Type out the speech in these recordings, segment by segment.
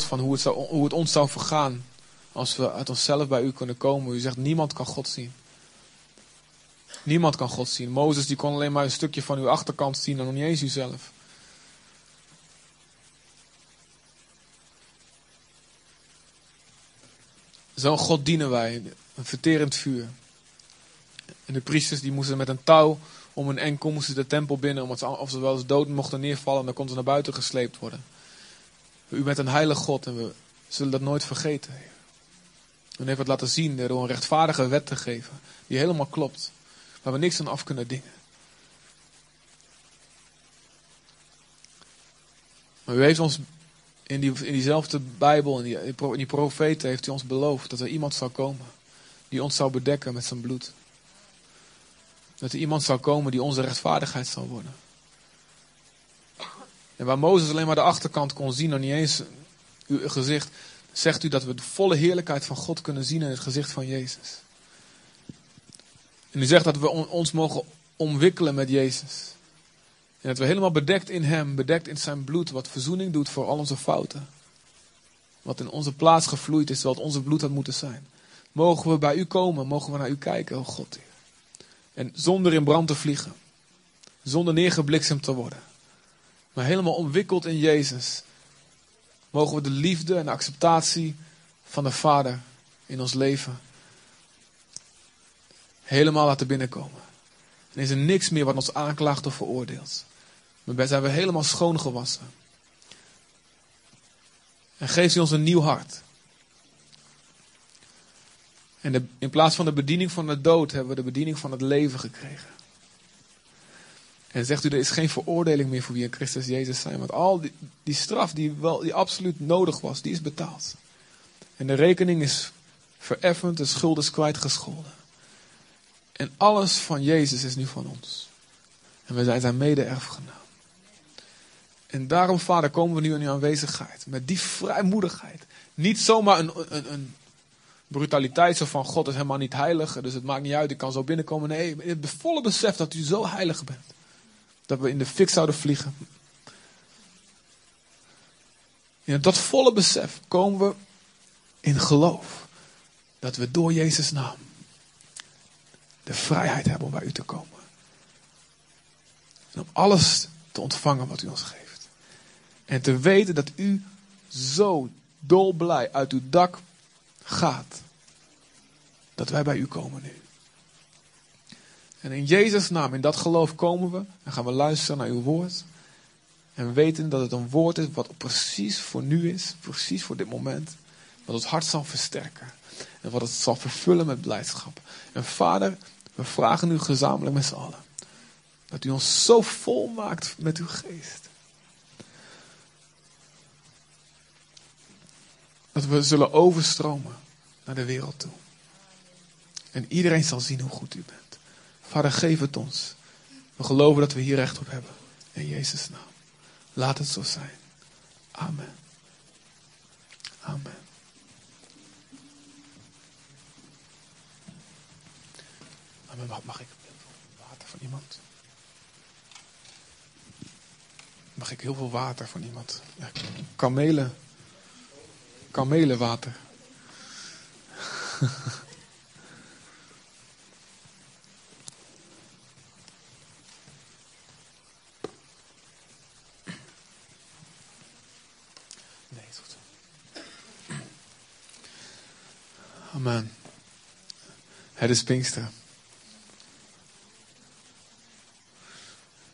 van hoe het, zou, hoe het ons zou vergaan als we uit onszelf bij u kunnen komen. U zegt, niemand kan God zien. Niemand kan God zien. Mozes die kon alleen maar een stukje van uw achterkant zien en nog niet eens uzelf. Zo'n God dienen wij, een verterend vuur. En de priesters die moesten met een touw om een enkel moesten de tempel binnen, omdat ze, of ze wel eens dood mochten neervallen, dan konden ze naar buiten gesleept worden. U bent een heilig God en we zullen dat nooit vergeten. U heeft het laten zien door een rechtvaardige wet te geven, die helemaal klopt, waar we niks aan af kunnen dingen. Maar u heeft ons in, die, in diezelfde Bijbel, in die, in die profeten, heeft u ons beloofd dat er iemand zou komen die ons zou bedekken met zijn bloed. Dat er iemand zou komen die onze rechtvaardigheid zal worden. En waar Mozes alleen maar de achterkant kon zien, nog niet eens uw gezicht, zegt u dat we de volle heerlijkheid van God kunnen zien in het gezicht van Jezus. En u zegt dat we ons mogen omwikkelen met Jezus. En dat we helemaal bedekt in Hem, bedekt in Zijn bloed, wat verzoening doet voor al onze fouten. Wat in onze plaats gevloeid is, wat onze bloed had moeten zijn. Mogen we bij U komen, mogen we naar U kijken, oh God. En zonder in brand te vliegen. Zonder neergebliksemd te worden. Maar helemaal omwikkeld in Jezus. Mogen we de liefde en de acceptatie van de Vader in ons leven helemaal laten binnenkomen. En is er niks meer wat ons aanklaagt of veroordeelt. Maar zijn we helemaal schoongewassen. En geeft u ons een nieuw hart. En in plaats van de bediening van de dood hebben we de bediening van het leven gekregen. En zegt u, er is geen veroordeling meer voor wie in Christus Jezus zijn. Want al die, die straf die, wel, die absoluut nodig was, die is betaald. En de rekening is vereffend, de schuld is kwijtgescholden. En alles van Jezus is nu van ons. En we zijn zijn mede-erfgenaam. En daarom, Vader, komen we nu in uw aanwezigheid. Met die vrijmoedigheid. Niet zomaar een, een, een brutaliteit zo van God is helemaal niet heilig. Dus het maakt niet uit, ik kan zo binnenkomen. Nee, het volle besef dat u zo heilig bent. Dat we in de fik zouden vliegen. In dat volle besef komen we in geloof. Dat we door Jezus' naam de vrijheid hebben om bij u te komen. En om alles te ontvangen wat u ons geeft. En te weten dat u zo dolblij uit uw dak gaat. Dat wij bij u komen nu. En in Jezus' naam, in dat geloof komen we. En gaan we luisteren naar uw woord. En weten dat het een woord is wat precies voor nu is. Precies voor dit moment. Wat ons hart zal versterken. En wat het zal vervullen met blijdschap. En vader, we vragen u gezamenlijk met z'n allen. Dat u ons zo vol maakt met uw geest. Dat we zullen overstromen naar de wereld toe. En iedereen zal zien hoe goed u bent. Vader, geef het ons. We geloven dat we hier recht op hebben. In Jezus' naam. Laat het zo zijn. Amen. Amen. Amen. Mag ik water van iemand? Mag ik heel veel water van iemand? Ja, kamelen. Kamelenwater. Nee, is goed Amen. Het is Pinkster.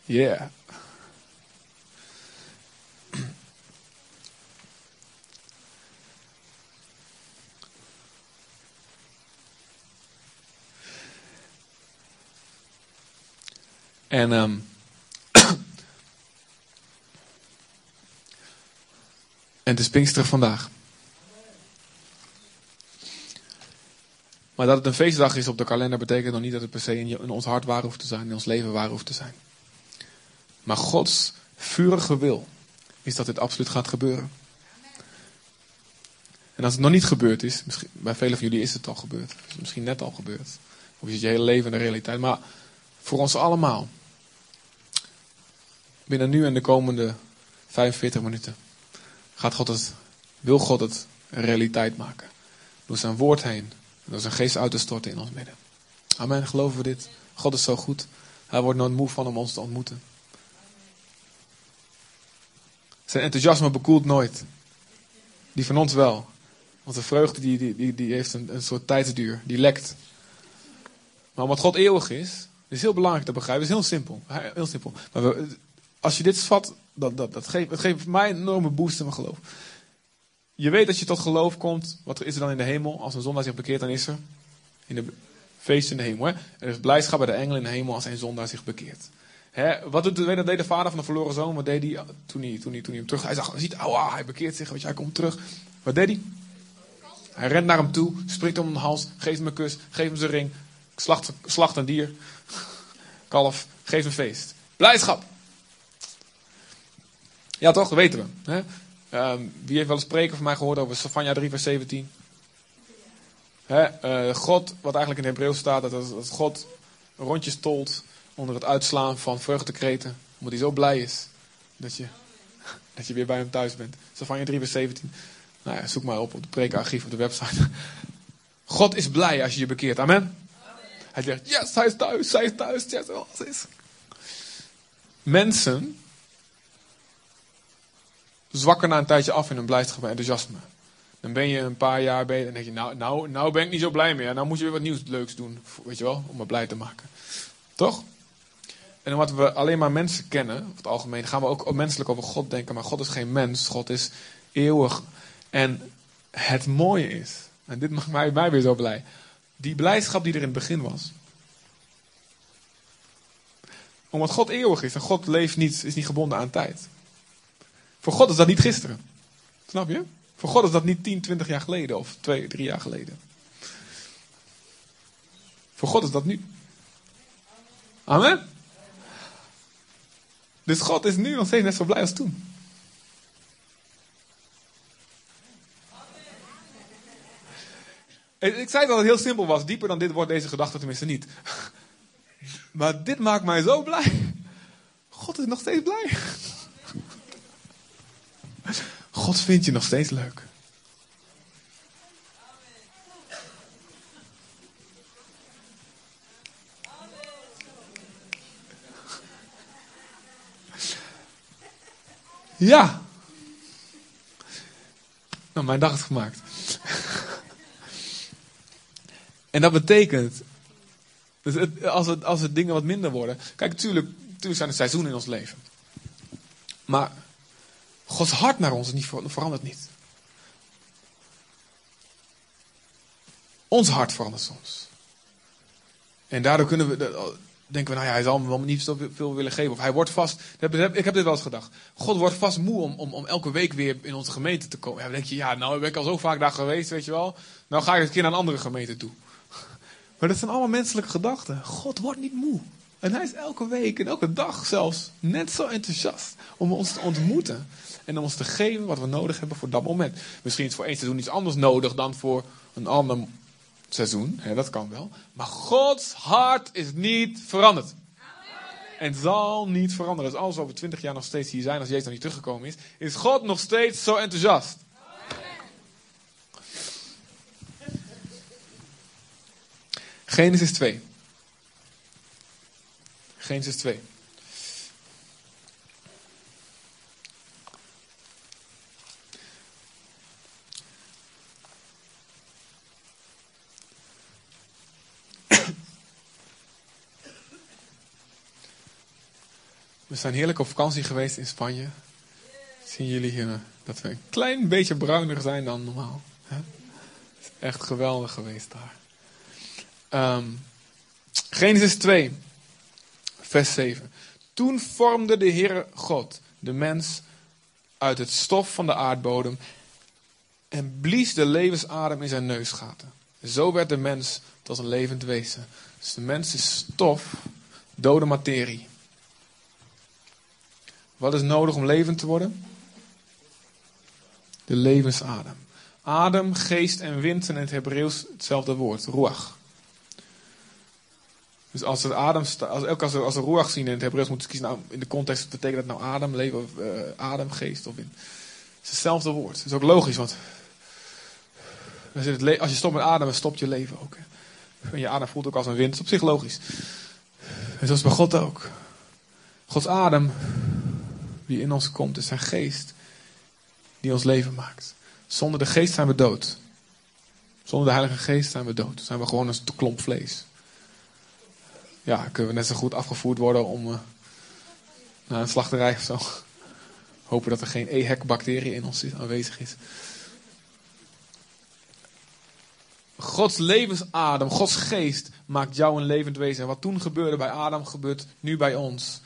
Yeah. En um, en het is Pinkster vandaag. Maar dat het een feestdag is op de kalender betekent nog niet dat het per se in, ons hart waar hoeft te zijn, in ons leven waar hoeft te zijn. Maar Gods vurige wil is dat dit absoluut gaat gebeuren. En als het nog niet gebeurd is, misschien, bij velen van jullie is het al gebeurd, misschien net al gebeurd, of is het je hele leven in de realiteit, maar voor ons allemaal binnen nu en de komende 45 minuten gaat God het wil God het een realiteit maken. Door zijn woord heen. Door zijn geest uit te storten in ons midden. Amen. Geloven we dit? God is zo goed. Hij wordt nooit moe van om ons te ontmoeten. Zijn enthousiasme bekoelt nooit. Die van ons wel. Want de vreugde die, die, die, heeft een, een soort tijdsduur. Die lekt. Maar omdat God eeuwig is, is heel belangrijk te begrijpen. Het is heel simpel. Heel simpel. Maar als je dit vat, dat, dat, dat, geeft, dat geeft mij een enorme boost in mijn geloof. Je weet dat je tot geloof komt. Wat is er dan in de hemel? Als een zondaar zich bekeert, dan is er in de feest in de hemel. Hè? Er is blijdschap bij de engelen in de hemel als een zondaar zich bekeert. Hè? Wat deed de vader van de verloren zoon? Wat deed hij toen hij, toen hij, toen hij hem terug... Hij zag, ziet, hij bekeert zich, weet je, hij komt terug. Wat deed hij? Hij rent naar hem toe, springt om de hals, geeft hem een kus, geeft hem zijn ring, slacht, slacht een dier, kalf, geeft een feest. Blijdschap. Ja toch, dat weten we. Hè? Um, wie heeft wel een spreker van mij gehoord over Savanja 3 vers 17? Hè? Uh, God, wat eigenlijk in Hebreeuws staat, dat, dat God rondjes tolt onder het uitslaan van vreugdekreten. Omdat hij zo blij is dat je, dat je weer bij hem thuis bent. Savanja 3 vers 17. Nou ja, zoek maar op op de prekenarchief op de website. God is blij als je je bekeert. Amen. Hij zegt, yes, hij is thuis, hij is thuis, yes, alles is. Mensen zwakken na een tijdje af in hun blijdschap en enthousiasme. Dan ben je een paar jaar bezig en denk je, nou, nou, nou ben ik niet zo blij meer. Nou moet je weer wat nieuws leuks doen, weet je wel, om me blij te maken. Toch? En omdat we alleen maar mensen kennen, over het algemeen, gaan we ook menselijk over God denken. Maar God is geen mens, God is eeuwig. En het mooie is, en dit maakt mij, mij weer zo blij, die blijdschap die er in het begin was. Omdat God eeuwig is en God leeft niet, is niet gebonden aan tijd. Voor God is dat niet gisteren. Snap je? Voor God is dat niet 10, 20 jaar geleden of 2, 3 jaar geleden. Voor God is dat nu. Amen. Dus God is nu nog steeds net zo blij als toen. Ik zei dat het heel simpel was. Dieper dan dit wordt deze gedachte tenminste niet. Maar dit maakt mij zo blij. God is nog steeds blij. God vindt je nog steeds leuk. Ja. Nou, mijn dag is gemaakt. en dat betekent, dus als, het, als het dingen wat minder worden. Kijk, natuurlijk, natuurlijk zijn er seizoenen in ons leven. Maar Gods hart naar ons verandert niet. Ons hart verandert soms. En daardoor kunnen we, denken we, nou ja, hij zal me wel niet zoveel willen geven. Of hij wordt vast, ik heb dit wel eens gedacht. God wordt vast moe om, om, om elke week weer in onze gemeente te komen. Ja, dan denk je, ja, nou ben ik al zo vaak daar geweest, weet je wel. Nou ga ik een keer naar een andere gemeente toe. Maar dat zijn allemaal menselijke gedachten. God wordt niet moe. En hij is elke week en elke dag zelfs net zo enthousiast om ons te ontmoeten. En om ons te geven wat we nodig hebben voor dat moment. Misschien is voor één seizoen iets anders nodig dan voor een ander seizoen. dat kan wel. Maar Gods hart is niet veranderd. En zal niet veranderen. Dus als we over twintig jaar nog steeds hier zijn, als Jezus nog niet teruggekomen is, is God nog steeds zo enthousiast. Genesis 2. Genesis 2. We zijn heerlijk op vakantie geweest in Spanje. Zien jullie hier dat we een klein beetje bruiner zijn dan normaal. Het is echt geweldig geweest daar. Um, Genesis 2, vers 7. Toen vormde de Heere God de mens uit het stof van de aardbodem en blies de levensadem in zijn neusgaten. Zo werd de mens tot een levend wezen. Dus de mens is stof, dode materie. Wat is nodig om levend te worden? De levensadem. Adem, geest en wind zijn in het Hebreeuws hetzelfde woord, ruach. Dus als het adem als, als, als ruach zien in het Hebreeuws, moeten kiezen nou, in de context, betekent dat nou adem, leven, of, adem, geest of wind. is hetzelfde woord. Het is ook logisch, want als je stopt met ademen, stopt je leven ook. En je adem voelt ook als een wind. Dat is op zich logisch. En zoals bij God ook. Gods adem, die in ons komt, is zijn geest. Die ons leven maakt. Zonder de geest zijn we dood. Zonder de Heilige Geest zijn we dood. Zijn we gewoon een klomp vlees. Ja, kunnen we net zo goed afgevoerd worden om uh, naar een slachterij of zo. Hopen dat er geen EHEC-bacterie in ons aanwezig is. Gods levensadem, Gods geest maakt jou een levend wezen. En wat toen gebeurde bij Adam, gebeurt nu bij ons.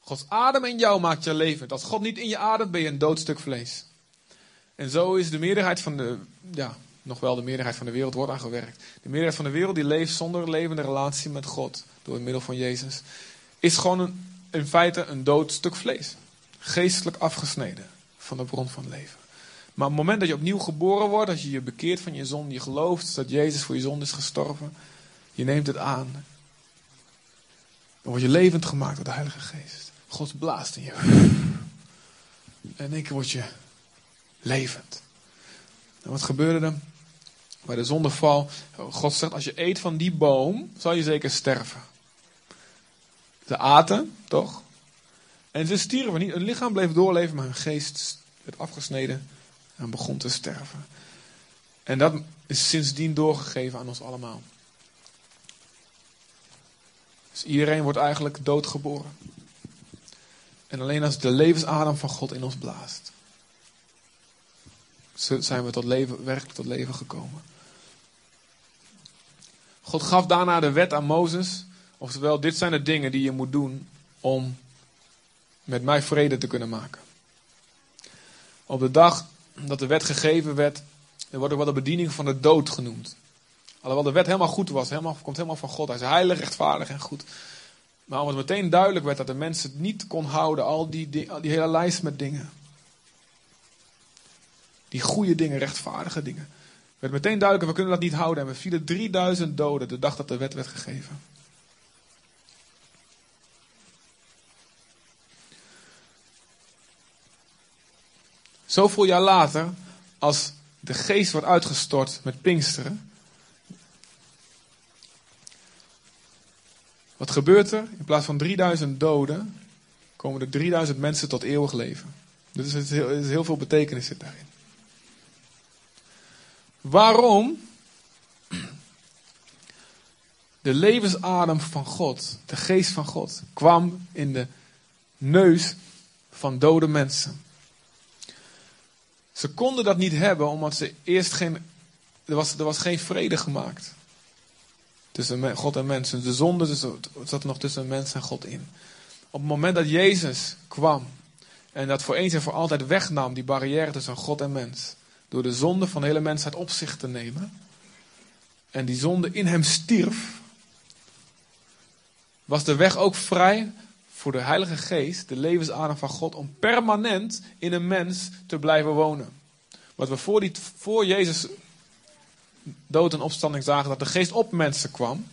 Gods adem in jou maakt je levend. Als God niet in je ademt, ben je een dood stuk vlees. En zo is de meerderheid van de, ja, nog wel de meerderheid van de wereld wordt aangewerkt. De meerderheid van de wereld die leeft zonder levende relatie met God, door het middel van Jezus, is gewoon een, in feite een dood stuk vlees. Geestelijk afgesneden van de bron van leven. Maar op het moment dat je opnieuw geboren wordt, als je je bekeert van je zonde, je gelooft dat Jezus voor je zonde is gestorven, je neemt het aan. Dan word je levend gemaakt door de Heilige Geest. God blaast in je. En in één keer word je levend. En wat gebeurde er? Bij de zondeval, God zegt, als je eet van die boom, zal je zeker sterven. Ze aten, toch? En ze stierven niet. Hun lichaam bleef doorleven, maar hun geest werd afgesneden en begon te sterven. En dat is sindsdien doorgegeven aan ons allemaal. Dus iedereen wordt eigenlijk doodgeboren. En alleen als de levensadem van God in ons blaast, zijn we tot leven, werkelijk tot leven gekomen. God gaf daarna de wet aan Mozes. Oftewel, dit zijn de dingen die je moet doen om met mij vrede te kunnen maken. Op de dag dat de wet gegeven werd, er wordt ook wel de bediening van de dood genoemd. Alhoewel de wet helemaal goed was, helemaal, komt helemaal van God. Hij is heilig, rechtvaardig en goed. Maar omdat meteen duidelijk werd dat de mensen het niet kon houden, al die, die, die hele lijst met dingen. Die goede dingen, rechtvaardige dingen. Werd meteen duidelijk, we kunnen dat niet houden. En we vielen 3000 doden de dag dat de wet werd gegeven. Zoveel jaar later, als de geest wordt uitgestort met Pinksteren. Wat gebeurt er? In plaats van 3000 doden, komen er 3000 mensen tot eeuwig leven. Dus er is heel, heel veel betekenis zit daarin. Waarom? De levensadem van God, de geest van God, kwam in de neus van dode mensen. Ze konden dat niet hebben omdat ze eerst geen. Er was, er was geen vrede gemaakt. Tussen God en mensen. De zonde dus, zat nog tussen mens en God in. Op het moment dat Jezus kwam. En dat voor eens en voor altijd wegnam, die barrière tussen God en mens. Door de zonde van de hele mensheid op zich te nemen. En die zonde in hem stierf. Was de weg ook vrij voor de Heilige Geest, de levensadem van God, om permanent in een mens te blijven wonen. Wat we voor, die, voor Jezus dood en opstanding zagen, dat de Geest op mensen kwam.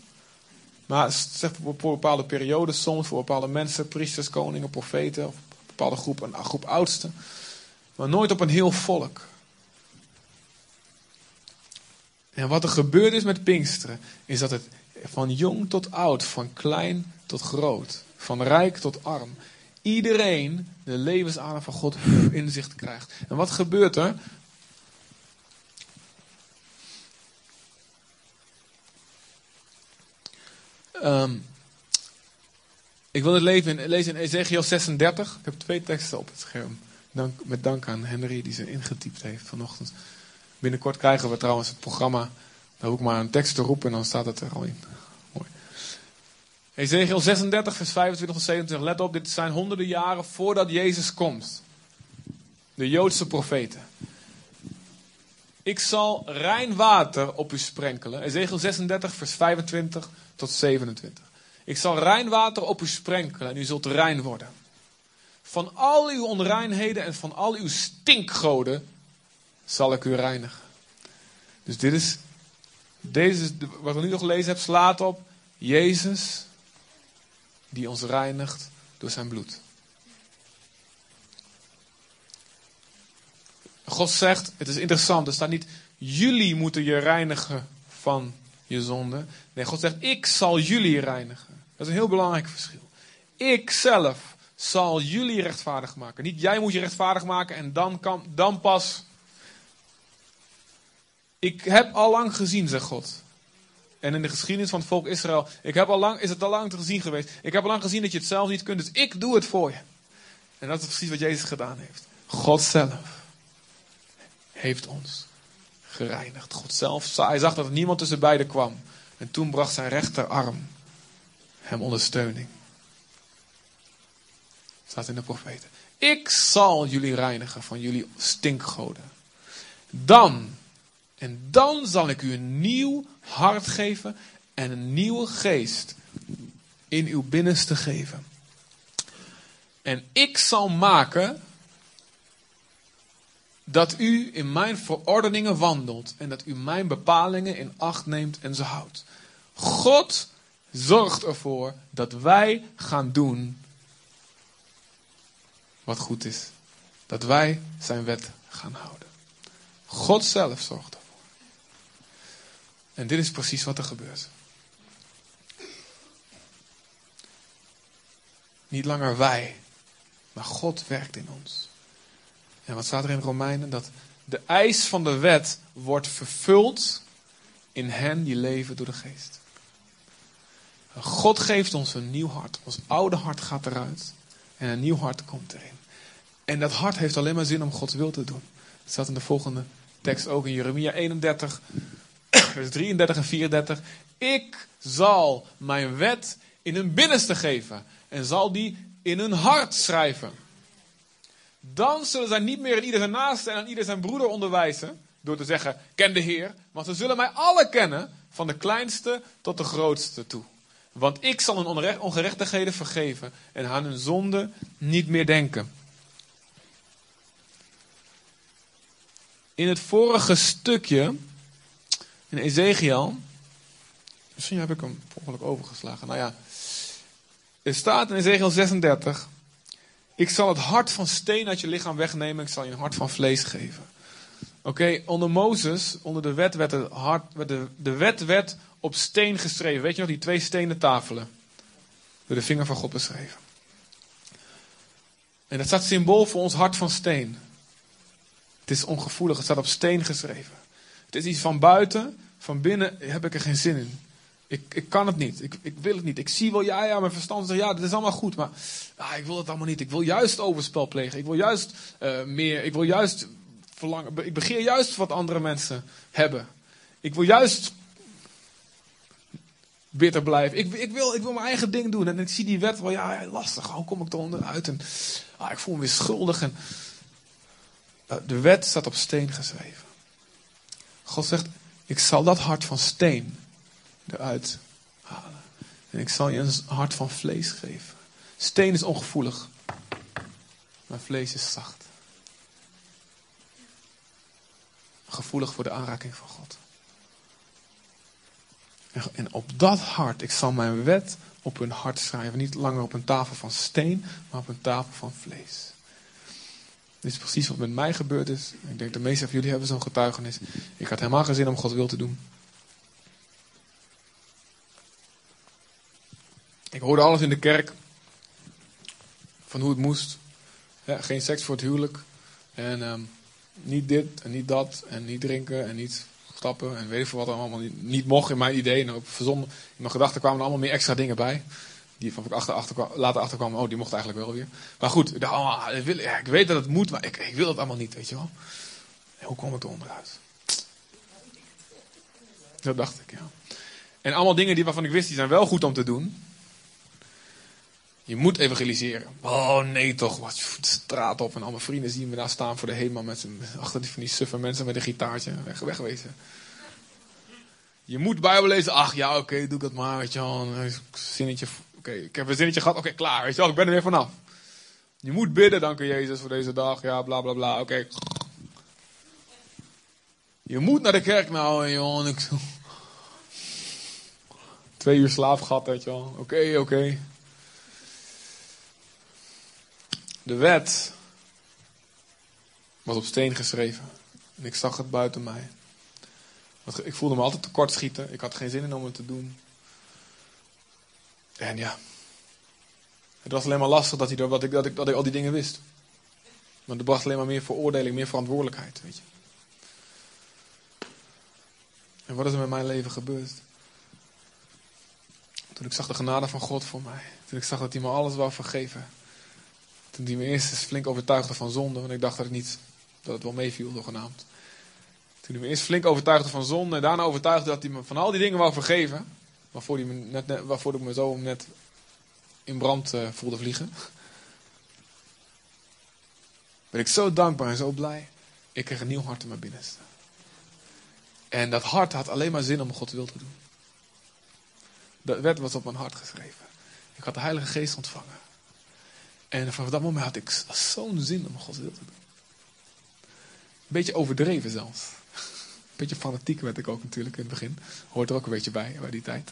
Maar zegt voor bepaalde periodes, soms voor bepaalde mensen, priesters, koningen, profeten, of een bepaalde groep, een groep oudsten. Maar nooit op een heel volk. En wat er gebeurd is met Pinksteren, is dat het van jong tot oud, van klein tot groot, van rijk tot arm. Iedereen de levensadem van God inzicht krijgt. En wat gebeurt er? Um, ik wil het leven lezen in Ezekiel 36. Ik heb twee teksten op het scherm. Dank, met dank aan Henry die ze ingetypt heeft vanochtend. Binnenkort krijgen we trouwens het programma. Daar hoef ik maar een tekst te roepen en dan staat het er al in. Ezekiel 36, vers 25 tot 27. Let op, dit zijn honderden jaren voordat Jezus komt. De Joodse profeten. Ik zal rein water op u sprenkelen. Ezekiel 36, vers 25 tot 27. Ik zal rein water op u sprenkelen en u zult rein worden. Van al uw onreinheden en van al uw stinkgoden zal ik u reinigen. Dus dit is, deze, wat we nu nog gelezen hebben, slaat op Jezus die ons reinigt door zijn bloed. God zegt, het is interessant, er staat niet, jullie moeten je reinigen van je zonde. Nee, God zegt, ik zal jullie reinigen. Dat is een heel belangrijk verschil. Ik zelf zal jullie rechtvaardig maken. Niet jij moet je rechtvaardig maken en dan, kan, dan pas. Ik heb al lang gezien, zegt God. En in de geschiedenis van het volk Israël, ik heb al lang, is het al lang te gezien geweest. Ik heb al lang gezien dat je het zelf niet kunt, dus ik doe het voor je. En dat is precies wat Jezus gedaan heeft. God zelf heeft ons gereinigd. God zelf, hij zag dat er niemand tussen beiden kwam. En toen bracht zijn rechterarm hem ondersteuning. Staat in de profeten. Ik zal jullie reinigen van jullie stinkgoden. Dan, en dan zal ik u een nieuw hart geven en een nieuwe geest in uw binnenste geven. En ik zal maken dat u in mijn verordeningen wandelt en dat u mijn bepalingen in acht neemt en ze houdt. God zorgt ervoor dat wij gaan doen wat goed is. Dat wij zijn wet gaan houden. God zelf zorgt ervoor. En dit is precies wat er gebeurt. Niet langer wij, maar God werkt in ons. En wat staat er in Romeinen? Dat de eis van de wet wordt vervuld in hen die leven door de geest. God geeft ons een nieuw hart. Ons oude hart gaat eruit en een nieuw hart komt erin. En dat hart heeft alleen maar zin om Gods wil te doen. Dat staat in de volgende tekst ook in Jeremia 31, vers 33 en 34. Ik zal mijn wet in hun binnenste geven en zal die in hun hart schrijven. Dan zullen zij niet meer in ieder zijn naaste en aan ieder zijn broeder onderwijzen. Door te zeggen, ken de Heer. Want ze zullen mij alle kennen, van de kleinste tot de grootste toe. Want ik zal hun ongerechtigheden vergeven en aan hun zonde niet meer denken. In het vorige stukje, in Ezekiel, misschien heb ik hem ongeluk overgeslagen. Nou ja, er staat in Ezekiel 36, ik zal het hart van steen uit je lichaam wegnemen, ik zal je een hart van vlees geven. Oké, onder Mozes, onder de wet, werd, het hart, de, de wet werd op steen geschreven. Weet je nog, die twee stenen tafelen. Door de vinger van God beschreven. En dat staat symbool voor ons hart van steen. Het is ongevoelig, het staat op steen geschreven. Het is iets van buiten, van binnen heb ik er geen zin in. Ik, ik kan het niet, ik, ik wil het niet. Ik zie wel, ja, ja, mijn verstand zegt, ja, dit is allemaal goed, maar ah, ik wil het allemaal niet. Ik wil juist overspel plegen. Ik wil juist uh, meer, ik wil juist verlangen, ik begeer juist wat andere mensen hebben. Ik wil juist bitter blijven. Ik, ik, wil, ik wil mijn eigen ding doen. En ik zie die wet wel, ja, lastig. Hoe kom ik er onderuit? En ah, ik voel me weer schuldig. En, uh, de wet staat op steen geschreven. God zegt, ik zal dat hart van steen eruit halen. En ik zal je een hart van vlees geven. Steen is ongevoelig. Maar vlees is zacht. Gevoelig voor de aanraking van God. En op dat hart, ik zal mijn wet op hun hart schrijven. Niet langer op een tafel van steen, maar op een tafel van vlees. Dit is precies wat met mij gebeurd is. Ik denk de meeste van jullie hebben zo'n getuigenis. Ik had helemaal geen zin om God wil te doen. Ik hoorde alles in de kerk. Van hoe het moest. Ja, geen seks voor het huwelijk. En um, niet dit en niet dat. En niet drinken en niet stappen. En weet ik veel wat allemaal niet, niet mocht in mijn idee. En ook verzonnen. In mijn gedachten kwamen er allemaal meer extra dingen bij. Die van ik achter, achter, later achterkwam. Oh, die mocht eigenlijk wel weer. Maar goed, ik, oh, ik, ik weet dat het moet. Maar ik, ik wil het allemaal niet, weet je wel. En hoe kom ik er onderuit? Dat dacht ik, ja. En allemaal dingen die, waarvan ik wist, die zijn wel goed om te doen. Je moet evangeliseren. Oh nee toch, wat straat op. En al mijn vrienden zien me daar staan voor de HEMA met z'n, achter die, van die suffe mensen met een gitaartje. Weg, wegwezen. Je moet Bijbel lezen. Ach ja, oké, doe ik dat maar. Weet je wel. Zinnetje, oké, ik heb een zinnetje gehad. Oké, klaar. Weet je wel, ik ben er weer vanaf. Je moet bidden, dank u Jezus voor deze dag. Ja, bla bla bla. Oké. Je moet naar de kerk nou, joh. Ik... Twee uur slaap gehad, weet je wel. Oké, oké. De wet was op steen geschreven. En ik zag het buiten mij. Ik voelde me altijd tekortschieten. Ik had geen zin in om het te doen. En ja. Het was alleen maar lastig dat, hij, ik, dat, ik, dat ik al die dingen wist. Maar het bracht alleen maar meer veroordeling, meer verantwoordelijkheid. Weet je. En wat is er met mijn leven gebeurd? Toen ik zag de genade van God voor mij. Toen ik zag dat hij me alles wou vergeven. Toen hij me eerst flink overtuigde van zonde. Want ik dacht dat het niet, dat het wel meeviel, zogenaamd. Toen hij me eerst flink overtuigde van zonde. En daarna overtuigde dat hij me van al die dingen wou vergeven. Waarvoor, hij me net, waarvoor ik me zo net in brand uh, voelde vliegen. Ben ik zo dankbaar en zo blij. Ik kreeg een nieuw hart in mijn binnenste. En dat hart had alleen maar zin om Gods wil te doen. De wet was op mijn hart geschreven. Ik had de Heilige Geest ontvangen. En vanaf dat moment had ik zo'n zin om Gods wil te doen. Beetje overdreven zelfs. Een beetje fanatiek werd ik ook natuurlijk in het begin. Hoort er ook een beetje bij, bij die tijd.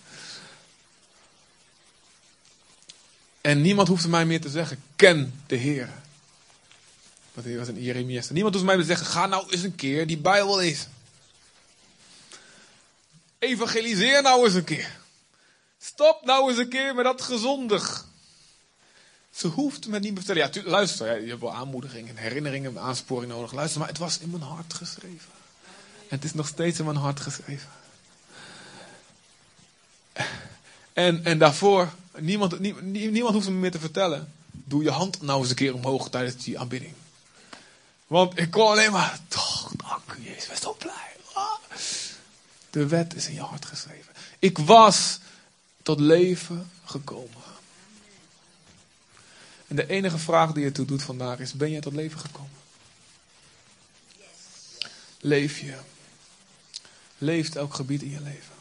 En niemand hoefde mij meer te zeggen, ken de Heer. Wat was in Jeremia. Niemand hoefde mij meer te zeggen, ga nou eens een keer die Bijbel lezen. Evangeliseer nou eens een keer. Stop nou eens een keer met dat gezondig. Ze hoeft me niet meer te vertellen. Ja, luister, je hebt wel aanmoedigingen, herinneringen, aansporing nodig. Luister, maar het was in mijn hart geschreven. Het is nog steeds in mijn hart geschreven. En, en daarvoor, niemand, niemand hoeft me meer te vertellen. Doe je hand nou eens een keer omhoog tijdens die aanbidding. Want ik kon alleen maar, toch, dank u Jezus, ben zo blij. Ah. De wet is in je hart geschreven. Ik was tot leven gekomen. En de enige vraag die je toe doet vandaag is: ben je tot leven gekomen? Leef je? Leeft elk gebied in je leven?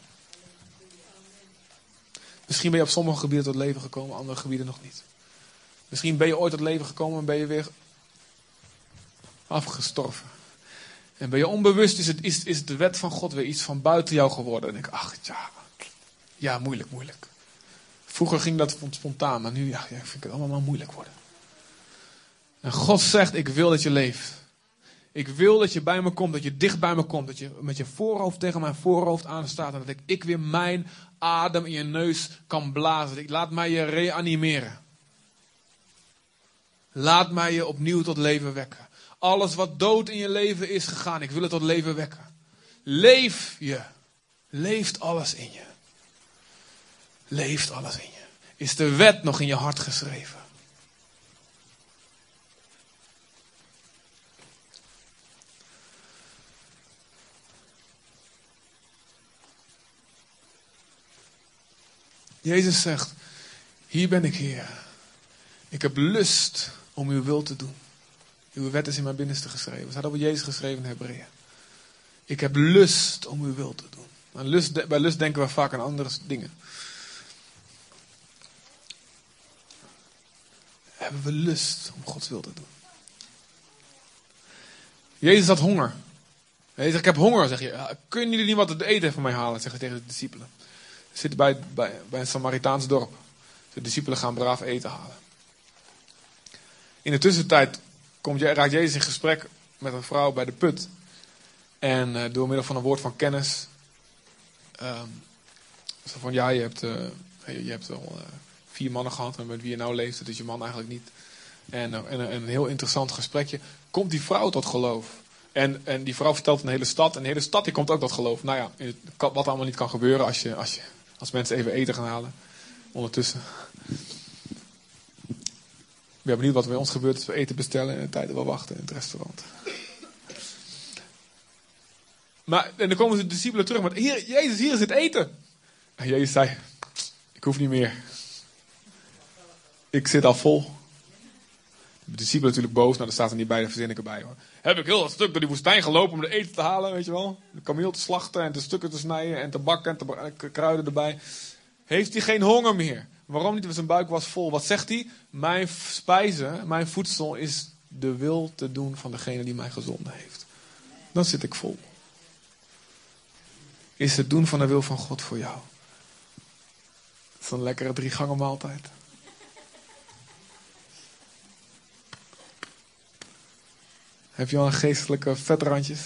Misschien ben je op sommige gebieden tot leven gekomen, andere gebieden nog niet. Misschien ben je ooit tot leven gekomen en ben je weer afgestorven. En ben je onbewust, is, het, is, is de wet van God weer iets van buiten jou geworden. En ik, ach ja, ja, moeilijk, moeilijk. Vroeger ging dat spontaan, maar nu ja, vind ik het allemaal moeilijk worden. En God zegt, ik wil dat je leeft. Ik wil dat je bij me komt, dat je dicht bij me komt. Dat je met je voorhoofd tegen mijn voorhoofd aanstaat. En dat ik, ik weer mijn adem in je neus kan blazen. Ik laat mij je reanimeren. Laat mij je opnieuw tot leven wekken. Alles wat dood in je leven is gegaan, ik wil het tot leven wekken. Leef je. Leeft alles in je. Leeft alles in je. Is de wet nog in je hart geschreven? Jezus zegt, hier ben ik Heer. Ik heb lust om uw wil te doen. Uw wet is in mijn binnenste geschreven. We staat over Jezus geschreven in Hebreeën. Ik heb lust om uw wil te doen. Maar lust, bij lust denken we vaak aan andere dingen. Hebben we lust om Gods wil te doen. Jezus had honger. Hij zegt, ik heb honger, zeg je. Kunnen jullie niet wat te eten voor mij halen, zegt hij tegen de discipelen. Zitten bij, bij, bij een Samaritaans dorp. De discipelen gaan braaf eten halen. In de tussentijd komt, raakt Jezus in gesprek met een vrouw bij de put. En uh, door middel van een woord van kennis. Zo van ja, je hebt, uh, je hebt al uh, vier mannen gehad. En met wie je nou leeft, dat is je man eigenlijk niet. En, en, en, een heel interessant gesprekje. Komt die vrouw tot geloof? En, en die vrouw vertelt een hele stad. En de hele stad die komt ook tot geloof. Nou ja, wat allemaal niet kan gebeuren als, je, als, je, als mensen even eten gaan halen. Ondertussen. Ik ben benieuwd wat er bij ons gebeurt als we eten bestellen en de tijden wel wachten in het restaurant. Maar, en dan komen de discipelen terug met, hier, Jezus, hier is het eten. En Jezus zei, ik hoef niet meer. Ik zit al vol. De discipelen natuurlijk boos, nou daar staat er niet bij, daar verzin erbij hoor. Heb ik heel dat stuk door die woestijn gelopen om de eten te halen, weet je wel. De kameel te slachten en de stukken te snijden en te bakken en te kruiden erbij. Heeft hij geen honger meer? Waarom niet? Zijn buik was vol. Wat zegt hij? Mijn spijze, mijn voedsel is de wil te doen van degene die mij gezonden heeft. Dan zit ik vol. Is het doen van de wil van God voor jou? Dat is een lekkere drie gangen maaltijd. Heb je al een geestelijke vetrandjes?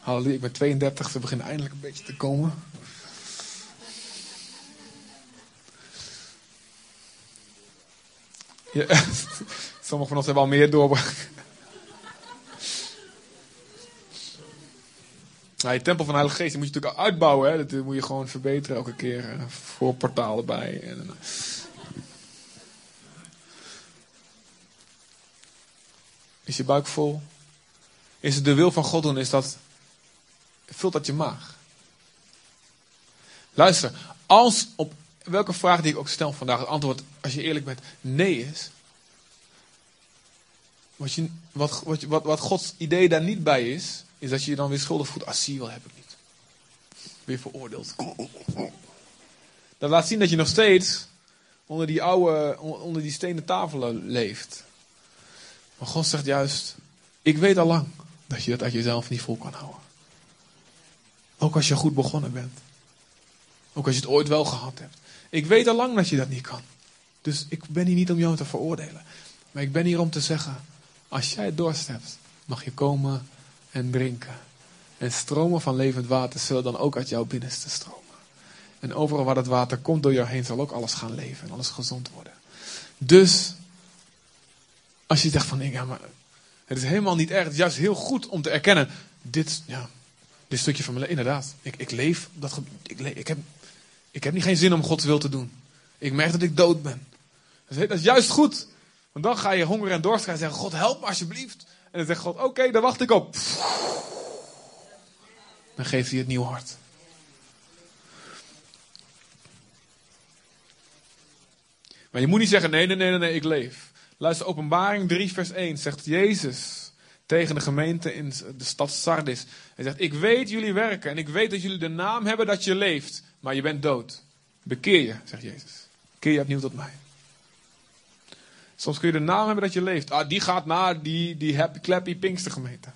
Halleluja, ik ben 32, ze beginnen eindelijk een beetje te komen. Ja, sommigen van ons hebben al meer doorbracht. Nou, je tempel van de Heilige Geest moet je natuurlijk uitbouwen. Hè? Dat moet je gewoon verbeteren elke keer. Eh, voor portaal erbij. En, Is je buik vol? Is het de wil van God doen? Is dat, vult dat je maag? Luister, als op welke vraag die ik ook stel vandaag het antwoord, als je eerlijk bent, nee is. Wat, je, wat, wat, wat, wat Gods idee daar niet bij is, is dat je je dan weer schuldig voelt. Ah, zie wel, heb ik niet. Weer veroordeeld. Dat laat zien dat je nog steeds onder die oude, onder die stenen tafelen leeft. Maar God zegt juist, ik weet al lang dat je dat uit jezelf niet vol kan houden. Ook als je goed begonnen bent. Ook als je het ooit wel gehad hebt. Ik weet al lang dat je dat niet kan. Dus ik ben hier niet om jou te veroordelen. Maar ik ben hier om te zeggen, als jij dorst hebt, mag je komen en drinken. En stromen van levend water zullen dan ook uit jouw binnenste stromen. En overal waar dat water komt door jou heen, zal ook alles gaan leven en alles gezond worden. Dus, als je zegt van, ja, maar het is helemaal niet erg. Het is juist heel goed om te erkennen, dit, ja, dit stukje van mijn leven, inderdaad. Ik, ik leef, dat, ik, ik, heb, ik heb niet geen zin om Gods wil te doen. Ik merk dat ik dood ben. Dat is, juist goed. Want dan ga je honger en dorst gaan zeggen, God help me alsjeblieft. En dan zegt God, oké, daar wacht ik op. Dan geeft hij het nieuw hart. Maar je moet niet zeggen, nee, nee, nee, nee, ik leef. Luister, openbaring 3 vers 1 zegt Jezus tegen de gemeente in de stad Sardis. Hij zegt, ik weet jullie werken en ik weet dat jullie de naam hebben dat je leeft, maar je bent dood. Bekeer je, zegt Jezus. Keer je opnieuw tot mij. Soms kun je de naam hebben dat je leeft. Ah, die gaat naar die, die happy clappy Pinkstergemeente.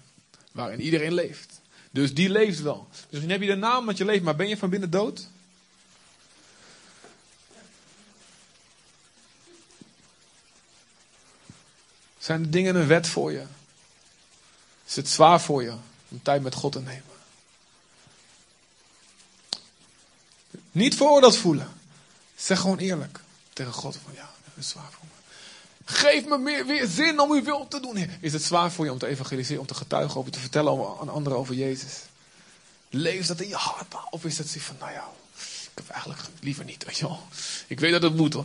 Waarin iedereen leeft. Dus die leeft wel. Dus misschien heb je de naam dat je leeft, maar ben je van binnen dood? Zijn de dingen een wet voor je? Is het zwaar voor je om tijd met God te nemen? Niet veroordeeld voelen. Zeg gewoon eerlijk tegen God van ja, dat is zwaar voor me. Geef me meer, weer zin om uw wil te doen. Is het zwaar voor je om te evangeliseren, om te getuigen, over te vertellen aan anderen over Jezus? Leef dat in je hart? Of is het zo van, nou ja, ik heb eigenlijk liever niet, weet je wel. Ik weet dat het moet hoor.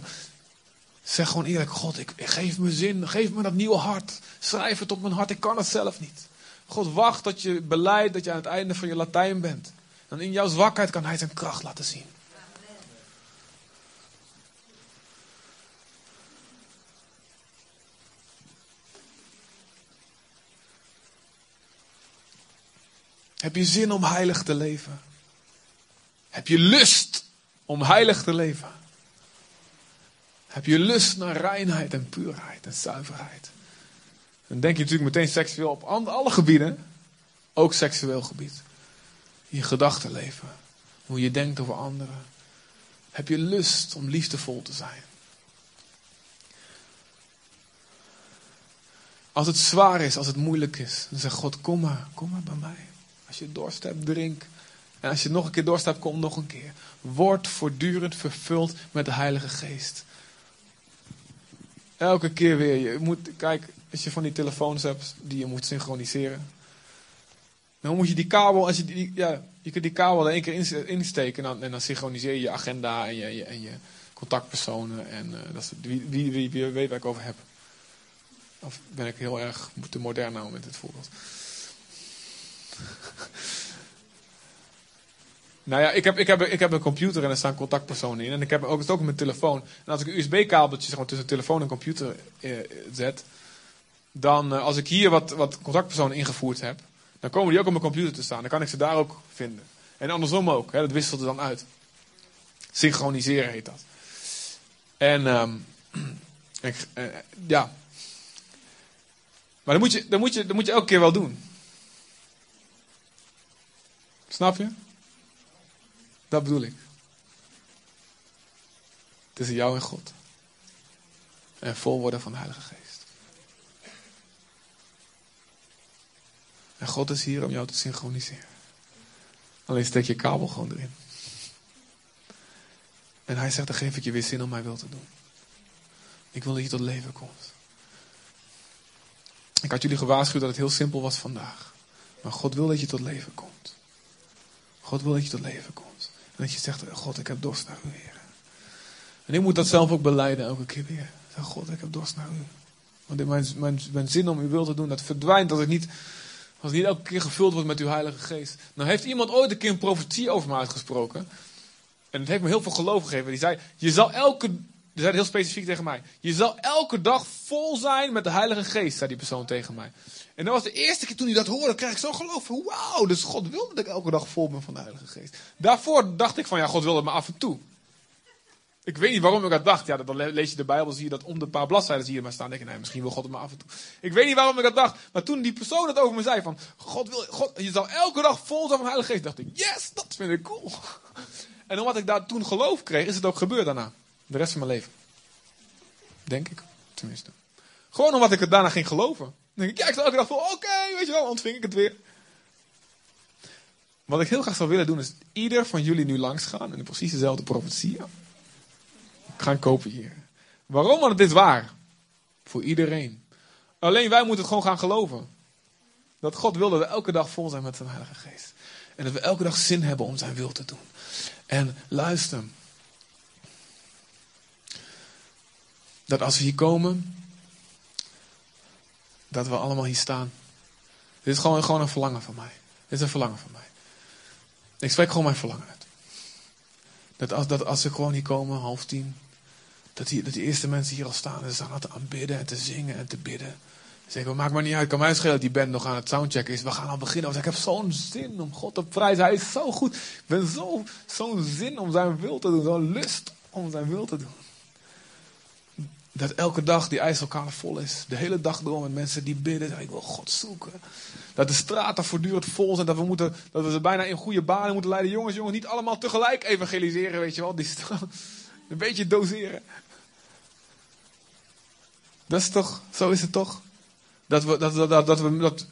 Zeg gewoon eerlijk, God, ik, geef me zin, geef me dat nieuwe hart. Schrijf het op mijn hart, ik kan het zelf niet. God wacht tot je beleid dat je aan het einde van je Latijn bent. En in jouw zwakheid kan hij zijn kracht laten zien. Heb je zin om heilig te leven? Heb je lust om heilig te leven? Heb je lust naar reinheid en puurheid en zuiverheid? Dan denk je natuurlijk meteen seksueel op alle gebieden, ook seksueel gebied. Je gedachtenleven, hoe je denkt over anderen. Heb je lust om liefdevol te zijn? Als het zwaar is, als het moeilijk is, dan zegt God: Kom maar, kom maar bij mij. Als je dorst hebt, drink. En als je nog een keer dorst hebt, kom nog een keer. Word voortdurend vervuld met de Heilige Geest. Elke keer weer. Je moet, kijk, als je van die telefoons hebt die je moet synchroniseren. Dan moet je die kabel, als je, die, ja, je kunt die kabel er één keer insteken en dan, en dan synchroniseer je je agenda en je, en je contactpersonen. En uh, dat is, wie, wie, wie, wie, weet waar ik over heb. Of ben ik heel erg te modern nou met dit voorbeeld. Nou ja, ik heb, ik, heb, ik heb een computer en er staan contactpersonen in. En ik heb ook, het ook op mijn telefoon. En als ik een USB-kabeltje zeg tussen telefoon en computer eh, zet. Dan, eh, als ik hier wat, wat contactpersonen ingevoerd heb. Dan komen die ook op mijn computer te staan. Dan kan ik ze daar ook vinden. En andersom ook. Hè, dat wisselt er dan uit. Synchroniseren heet dat. En um, ik, uh, ja. Maar dat moet, je, dat, moet je, dat moet je elke keer wel doen. Snap je? Dat bedoel ik. Tussen jou en God. En vol worden van de Heilige Geest. En God is hier om jou te synchroniseren. Alleen steek je kabel gewoon erin. En hij zegt, dan geef ik je weer zin om mij wil te doen. Ik wil dat je tot leven komt. Ik had jullie gewaarschuwd dat het heel simpel was vandaag. Maar God wil dat je tot leven komt. God wil dat je tot leven komt. Dat je zegt, God, ik heb dorst naar u, Heer. En ik moet dat zelf ook beleiden elke keer weer. Zeg, God, ik heb dorst naar u. Want mijn, mijn, mijn zin om uw wil te doen, dat verdwijnt als ik niet, als niet elke keer gevuld word met uw Heilige Geest. Nou heeft iemand ooit een keer een profetie over me uitgesproken. En het heeft me heel veel geloof gegeven. Die zei, je zal elke, zei heel specifiek tegen mij. Je zal elke dag vol zijn met de Heilige Geest, zei die persoon tegen mij. En dat was de eerste keer toen hij dat hoorde, kreeg ik zo geloof van, wauw, dus God wil dat ik elke dag vol ben van de Heilige Geest. Daarvoor dacht ik van, ja, God wil het maar af en toe. Ik weet niet waarom ik dat dacht. Ja, dan lees je de Bijbel, zie je dat om de paar bladzijden je maar staan. denk ik, nee, misschien wil God het maar af en toe. Ik weet niet waarom ik dat dacht. Maar toen die persoon het over me zei van, God wil, God, je zal elke dag vol zijn van de Heilige Geest. dacht ik, yes, dat vind ik cool. En omdat ik daar toen geloof kreeg, is het ook gebeurd daarna. De rest van mijn leven. Denk ik, tenminste. Gewoon omdat ik het daarna ging geloven. Dan denk ik, ja, ik zal elke dag vol, oké, weet je wel, ontving ik het weer. Wat ik heel graag zou willen doen, is ieder van jullie nu langs gaan en precies dezelfde profetie gaan kopiëren. Waarom? Want het is waar. Voor iedereen. Alleen wij moeten het gewoon gaan geloven. Dat God wil dat we elke dag vol zijn met zijn Heilige Geest. En dat we elke dag zin hebben om zijn wil te doen. En luister. Dat als we hier komen, dat we allemaal hier staan. Dit is gewoon, gewoon een verlangen van mij. Dit is een verlangen van mij. Ik spreek gewoon mijn verlangen uit. Dat als, dat als ze gewoon hier komen, half tien, dat die, dat die eerste mensen hier al staan. En ze staan te aanbidden en te zingen en te bidden. Ze zeggen, maakt maar niet uit, kan mij schelen dat die band nog aan het soundchecken is. We gaan al beginnen. Want ik heb zo'n zin om God te prijzen. Hij is zo goed. Ik ben zo'n zin om zijn wil te doen. Zo'n lust om zijn wil te doen. Dat elke dag die IJsselkade vol is. De hele dag door met mensen die bidden. Ik wil God zoeken. Dat de straten voortdurend vol zijn. Dat we, moeten, dat we ze bijna in goede banen moeten leiden. Jongens, jongens, niet allemaal tegelijk evangeliseren. Weet je wel. Die een beetje doseren. Dat is toch, zo is het toch? Dat we, dat, dat, dat, we, dat,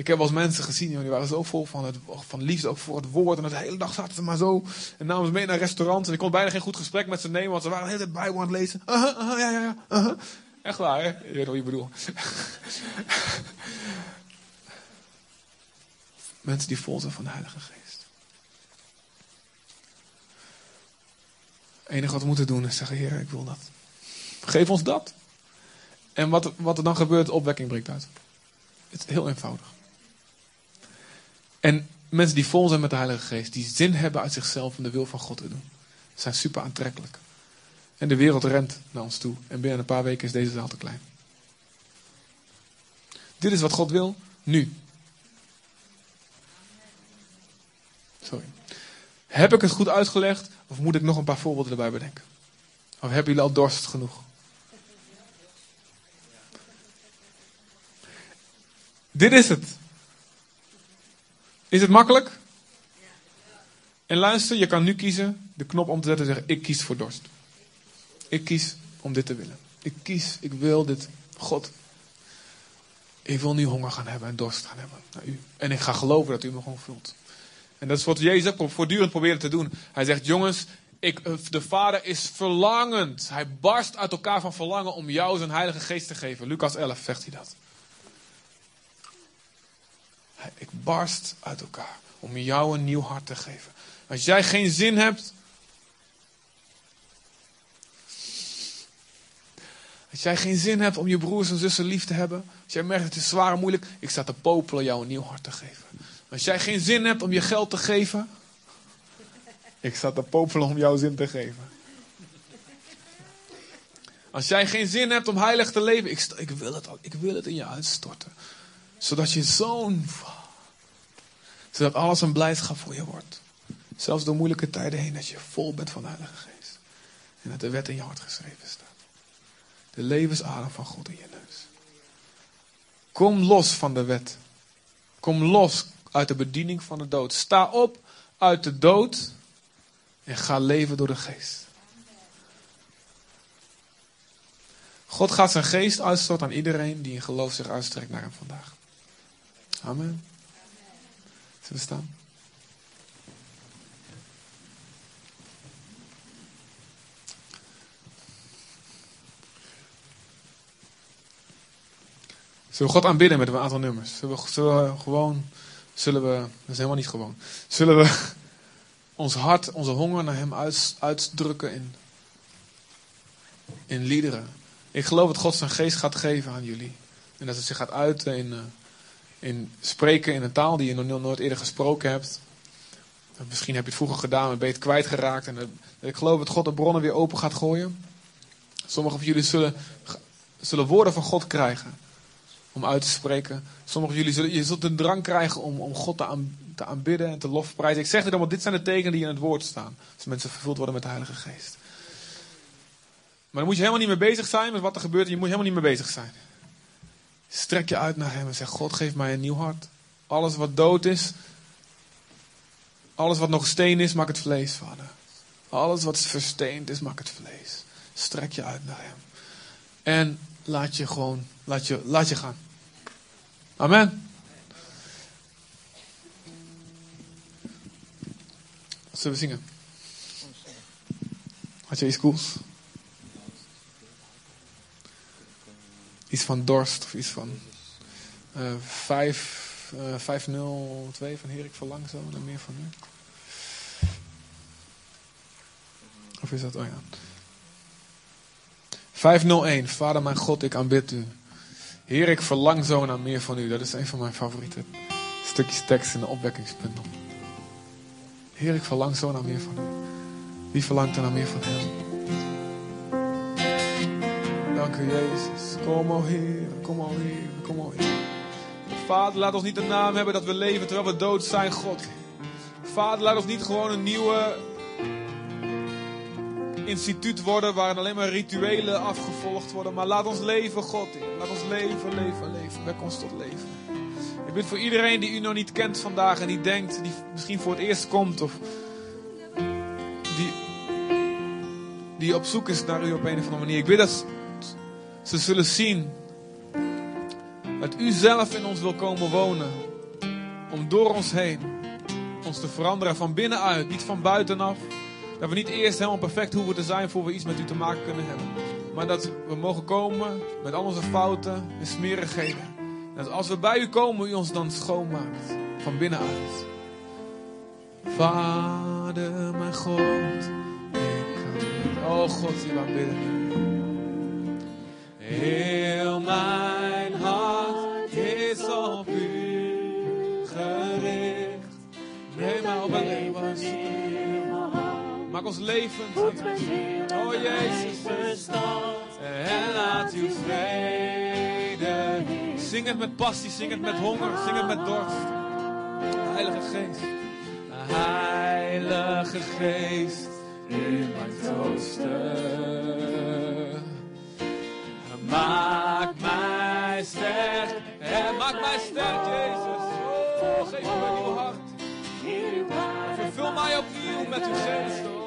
ik heb eens mensen gezien, die waren zo vol van, het, van liefde ook voor het woord. En de hele dag zaten ze maar zo. En namen ze mee naar restaurants. En ik kon bijna geen goed gesprek met ze nemen, want ze waren de hele tijd Bijbel aan het lezen. Uh -huh, uh -huh, ja, ja, ja. Uh -huh. Echt waar, hè? Je weet wat je bedoelt. mensen die vol zijn van de Heilige Geest. Het enige wat we moeten doen is zeggen, Heer, ik wil dat. Geef ons dat. En wat, wat er dan gebeurt, opwekking breekt uit. Het is heel eenvoudig. En mensen die vol zijn met de Heilige Geest, die zin hebben uit zichzelf om de wil van God te doen, zijn super aantrekkelijk. En de wereld rent naar ons toe. En binnen een paar weken is deze zaal te klein. Dit is wat God wil, nu. Sorry. Heb ik het goed uitgelegd? Of moet ik nog een paar voorbeelden erbij bedenken? Of hebben jullie al dorst genoeg? Dit is het. Is het makkelijk? En luister, je kan nu kiezen, de knop om te zetten en zeggen: Ik kies voor dorst. Ik kies om dit te willen. Ik kies, ik wil dit. God, ik wil nu honger gaan hebben en dorst gaan hebben u. En ik ga geloven dat u me gewoon vult. En dat is wat Jezus voortdurend probeert te doen. Hij zegt: Jongens, ik, eh, de Vader is verlangend. Hij barst uit elkaar van verlangen om jou zijn Heilige Geest te geven. Lucas 11 zegt hij dat. Ik barst uit elkaar om jou een nieuw hart te geven. Als jij geen zin hebt. Als jij geen zin hebt om je broers en zussen lief te hebben. Als jij merkt het zwaar en moeilijk. Ik sta te popelen jou een nieuw hart te geven. Als jij geen zin hebt om je geld te geven. Ik sta te popelen om jouw zin te geven. Als jij geen zin hebt om heilig te leven. Ik, ik, wil, het, ik wil het in je uitstorten zodat je zo'n. Zodat alles een blijdschap voor je wordt. Zelfs door moeilijke tijden heen, dat je vol bent van de Heilige Geest. En dat de wet in je hart geschreven staat. De levensadem van God in je neus. Kom los van de wet. Kom los uit de bediening van de dood. Sta op uit de dood en ga leven door de geest. God gaat zijn geest uitstorten aan iedereen die in geloof zich uitstrekt naar hem vandaag. Amen. Zullen we staan? Zullen we God aanbidden met een aantal nummers? Zullen we, gewoon, zullen we, dat is helemaal niet gewoon, zullen we ons hart, onze honger naar Hem uit, uitdrukken in, in liederen? Ik geloof dat God zijn geest gaat geven aan jullie. En dat het zich gaat uiten in, uh, in spreken in een taal die je nog nooit eerder gesproken hebt. Misschien heb je het vroeger gedaan, maar ben je het kwijtgeraakt. En uh, ik geloof dat God de bronnen weer open gaat gooien. Sommigen van jullie zullen, zullen woorden van God krijgen om uit te spreken. Sommigen van jullie zullen, je zult een drang krijgen om, om God te, aan, te aanbidden en te lofprijzen. Ik zeg dit allemaal, dit zijn de tekenen die in het woord staan. Als mensen vervuld worden met de Heilige Geest. Maar dan moet je helemaal niet mee bezig zijn met wat er gebeurt. Je moet helemaal niet mee bezig zijn. Strek je uit naar Hem en zeg: God, geef mij een nieuw hart. Alles wat dood is, alles wat nog steen is, maak het vlees, vader. Alles wat versteend is, maak het vlees. Strek je uit naar Hem. En laat je gewoon, laat je, laat je gaan. Amen. Zullen we zingen? Had je iets cools? Iets van dorst of iets van uh, 5, uh, 502 van Heer, ik verlang zo naar meer van u. Of is dat, oh ja. 501, Vader mijn God, ik aanbid u. Heer, ik verlang zo naar meer van u. Dat is een van mijn favoriete stukjes tekst in de opwekkingspunt. Heer, ik verlang zo naar meer van u. Wie verlangt er naar meer van hem? Dank Jezus. Kom, o Heer, kom, o Heer, kom, o. Vader, laat ons niet de naam hebben dat we leven terwijl we dood zijn, God. Vader, laat ons niet gewoon een nieuwe instituut worden waarin alleen maar rituelen afgevolgd worden. Maar laat ons leven, God. Laat ons leven, leven, leven. Wek ons tot leven. Ik bid voor iedereen die u nog niet kent vandaag en die denkt, die misschien voor het eerst komt of die, die op zoek is naar u op een of andere manier. Ik bid dat ze zullen zien dat u zelf in ons wil komen wonen. Om door ons heen ons te veranderen van binnenuit, niet van buitenaf. Dat we niet eerst helemaal perfect hoeven te zijn voor we iets met u te maken kunnen hebben. Maar dat we mogen komen met al onze fouten en smerigheden. En dat als we bij u komen, u ons dan schoonmaakt. Van binnenuit. Vader, mijn God. Ik kan Oh God, aanbidden. Heel mijn hart is op u gericht. Neem mij op een leven Maak ons levend. Oh Jezus. En laat uw vrede. Zing het met passie, zing het met honger, zing het met dorst. Heilige Geest. Heilige Geest in mijn troosten. Maak mij sterk. En maak mij sterk, Jezus. Oh, geef me een nieuw hart. Vervul mij opnieuw met uw geest.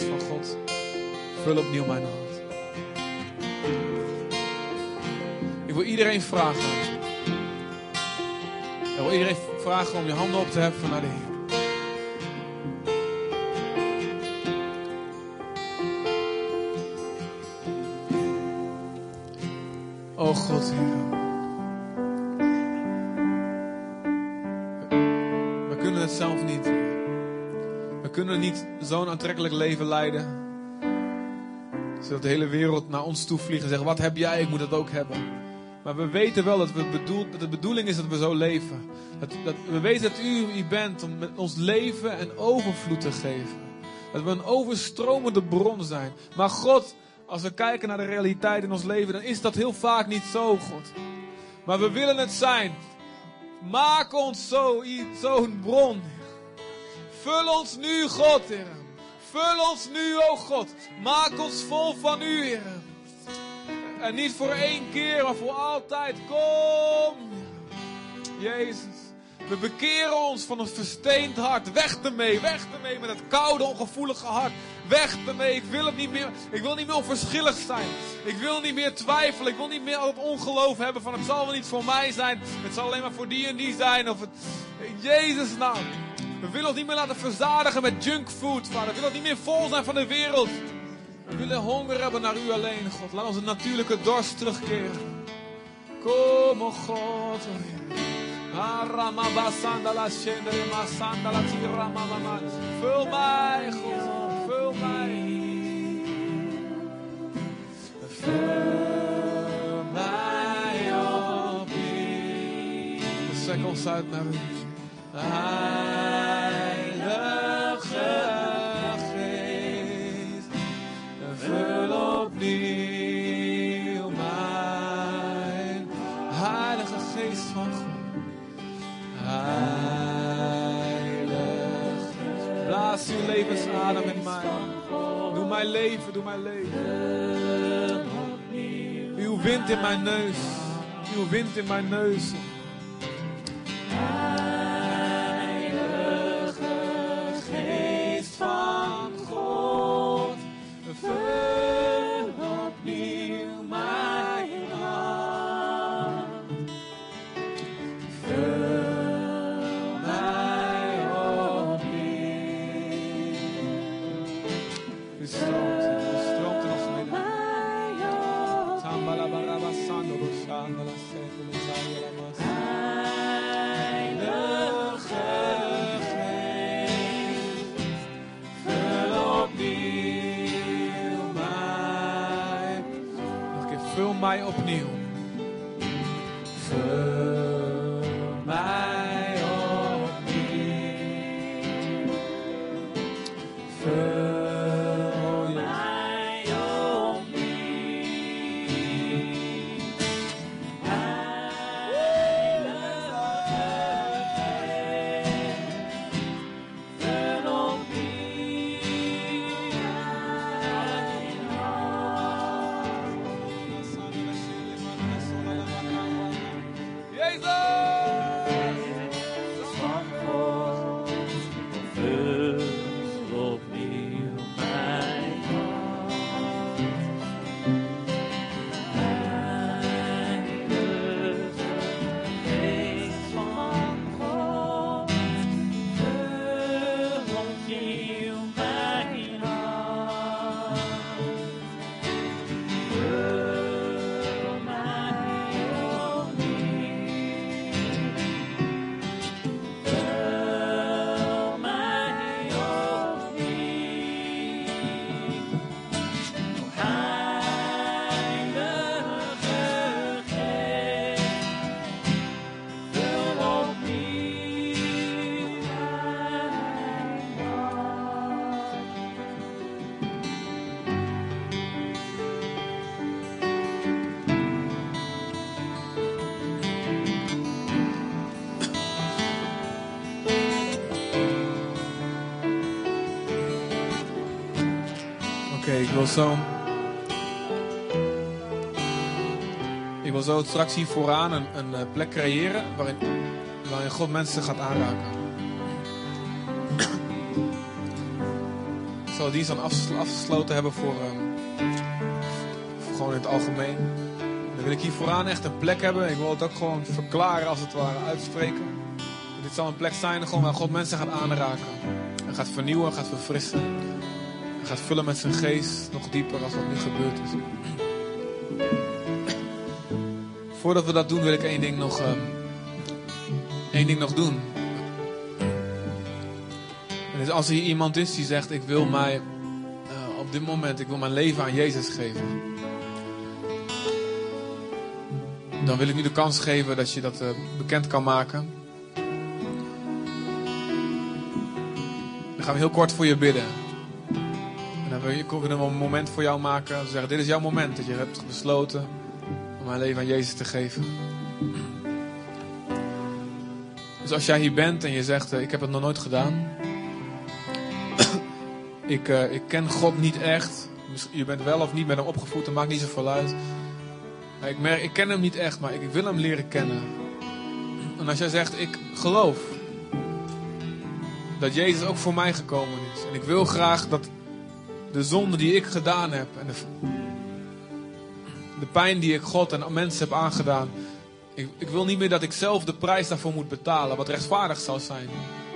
Van God, vul opnieuw mijn hart. Ik wil iedereen vragen. Ik wil iedereen vragen om je handen op te heffen naar de Heer. Aantrekkelijk leven leiden. Zodat de hele wereld naar ons toe vliegt en zegt: Wat heb jij? Ik moet dat ook hebben. Maar we weten wel dat, we bedoel, dat de bedoeling is dat we zo leven. Dat, dat, we weten dat u u bent om met ons leven en overvloed te geven. Dat we een overstromende bron zijn. Maar God, als we kijken naar de realiteit in ons leven, dan is dat heel vaak niet zo, God. Maar we willen het zijn. Maak ons zo, zo'n bron. Vul ons nu, God. Vul ons nu, o God. Maak ons vol van u, Heer. En niet voor één keer, maar voor altijd. Kom, Jezus. We bekeren ons van een versteend hart. Weg ermee, weg ermee met het koude, ongevoelige hart. Weg ermee. Ik wil het niet meer. Ik wil niet meer onverschillig zijn. Ik wil niet meer twijfelen. Ik wil niet meer het ongeloof hebben van het zal wel niet voor mij zijn. Het zal alleen maar voor die en die zijn. Of het... In Jezus naam. We willen ons niet meer laten verzadigen met junkfood, vader. We willen niet meer vol zijn van de wereld. We willen honger hebben naar u alleen, God. Laat onze natuurlijke dorst terugkeren. Kom, o God. Vul mij, God. Vul mij. Vul mij opnieuw. Zek ons uit naar u. Doe mij leven, doe mij leven. Uw wind in mijn neus. Uw wind in mijn neus. Mij opnieuw. Zo. Ik wil zo straks hier vooraan een, een eh, plek creëren waarin, waarin God mensen gaat aanraken. Ik zal dienst dan afgesl- afgesloten hebben voor, ehm, voor gewoon in het algemeen. Dan wil ik hier vooraan echt een plek hebben. Ik wil het ook gewoon verklaren als het ware, uitspreken. Dit zal een plek zijn gewoon waar God mensen gaat aanraken. En gaat vernieuwen, gaat verfrissen. Gaat vullen met zijn geest nog dieper als wat nu gebeurd is. Voordat we dat doen wil ik één ding nog, ehm, één ding nog doen. En dus als er hier iemand is die zegt ik wil mij eh, op dit moment, ik wil mijn leven aan Jezus geven. Dan wil ik nu de kans geven dat je dat eh, bekend kan maken. Dan gaan we heel kort voor je bidden. Wil je, kunnen we een moment voor jou maken. We zeggen, dit is jouw moment dat je hebt besloten om mijn leven aan Jezus te geven. Dus als jij hier bent en je zegt, eh, ik heb het nog nooit gedaan. ik, eh, ik ken God niet echt. Je bent wel of niet met hem opgevoed, dat maakt niet zoveel uit. Maar ik, merk, ik ken hem niet echt, maar ik wil hem leren kennen. En als jij zegt, ik geloof dat Jezus ook voor mij gekomen is. En ik wil graag dat de zonde die ik gedaan heb en de, de pijn die ik God en mensen heb aangedaan. Ik, ik wil niet meer dat ik zelf de prijs daarvoor moet betalen, wat rechtvaardig zou zijn.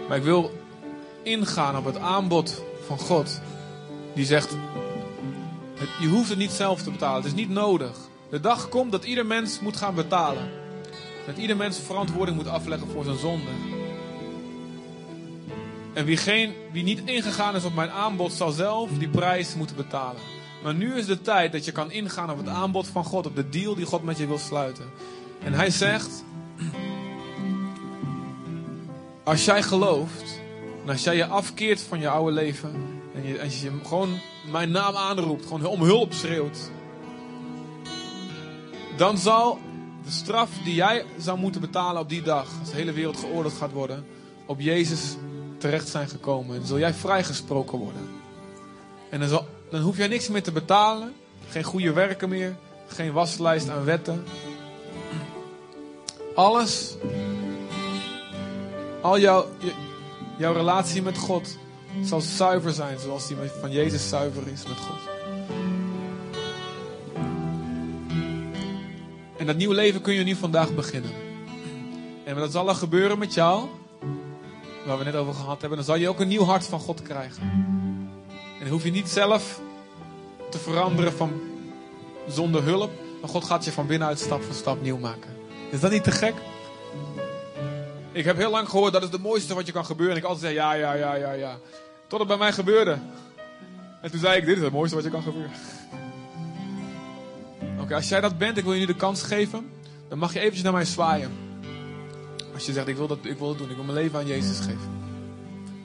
Maar ik wil ingaan op het aanbod van God. Die zegt, je hoeft het niet zelf te betalen, het is niet nodig. De dag komt dat ieder mens moet gaan betalen. Dat ieder mens verantwoording moet afleggen voor zijn zonde. En wie, geen, wie niet ingegaan is op mijn aanbod, zal zelf die prijs moeten betalen. Maar nu is de tijd dat je kan ingaan op het aanbod van God, op de deal die God met je wil sluiten. En hij zegt: Als jij gelooft, en als jij je afkeert van je oude leven, en je, als je gewoon mijn naam aanroept, gewoon om hulp schreeuwt, dan zal de straf die jij zou moeten betalen op die dag, als de hele wereld geoordeeld gaat worden, op Jezus terecht zijn gekomen. En zul jij vrijgesproken worden. En dan, dan hoef jij niks meer te betalen, geen goede werken meer, geen waslijst aan wetten. Alles, al jouw, jouw relatie met God zal zuiver zijn, zoals die van Jezus zuiver is met God. En dat nieuwe leven kun je nu vandaag beginnen. En dat zal er gebeuren met jou, waar we net over gehad hebben. Dan zal je ook een nieuw hart van God krijgen. En hoef je niet zelf te veranderen van zonder hulp. Maar God gaat je van binnenuit stap voor stap nieuw maken. Is dat niet te gek? Ik heb heel lang gehoord dat is het mooiste wat je kan gebeuren. En ik altijd zei ja, ja, ja, ja, ja. Tot het bij mij gebeurde. En toen zei ik, dit is het mooiste wat je kan gebeuren. Oké, als jij dat bent, ik wil je nu de kans geven. Dan mag je eventjes naar mij zwaaien. Als je zegt, ik wil, dat, ik wil het doen. Ik wil mijn leven aan Jezus geven.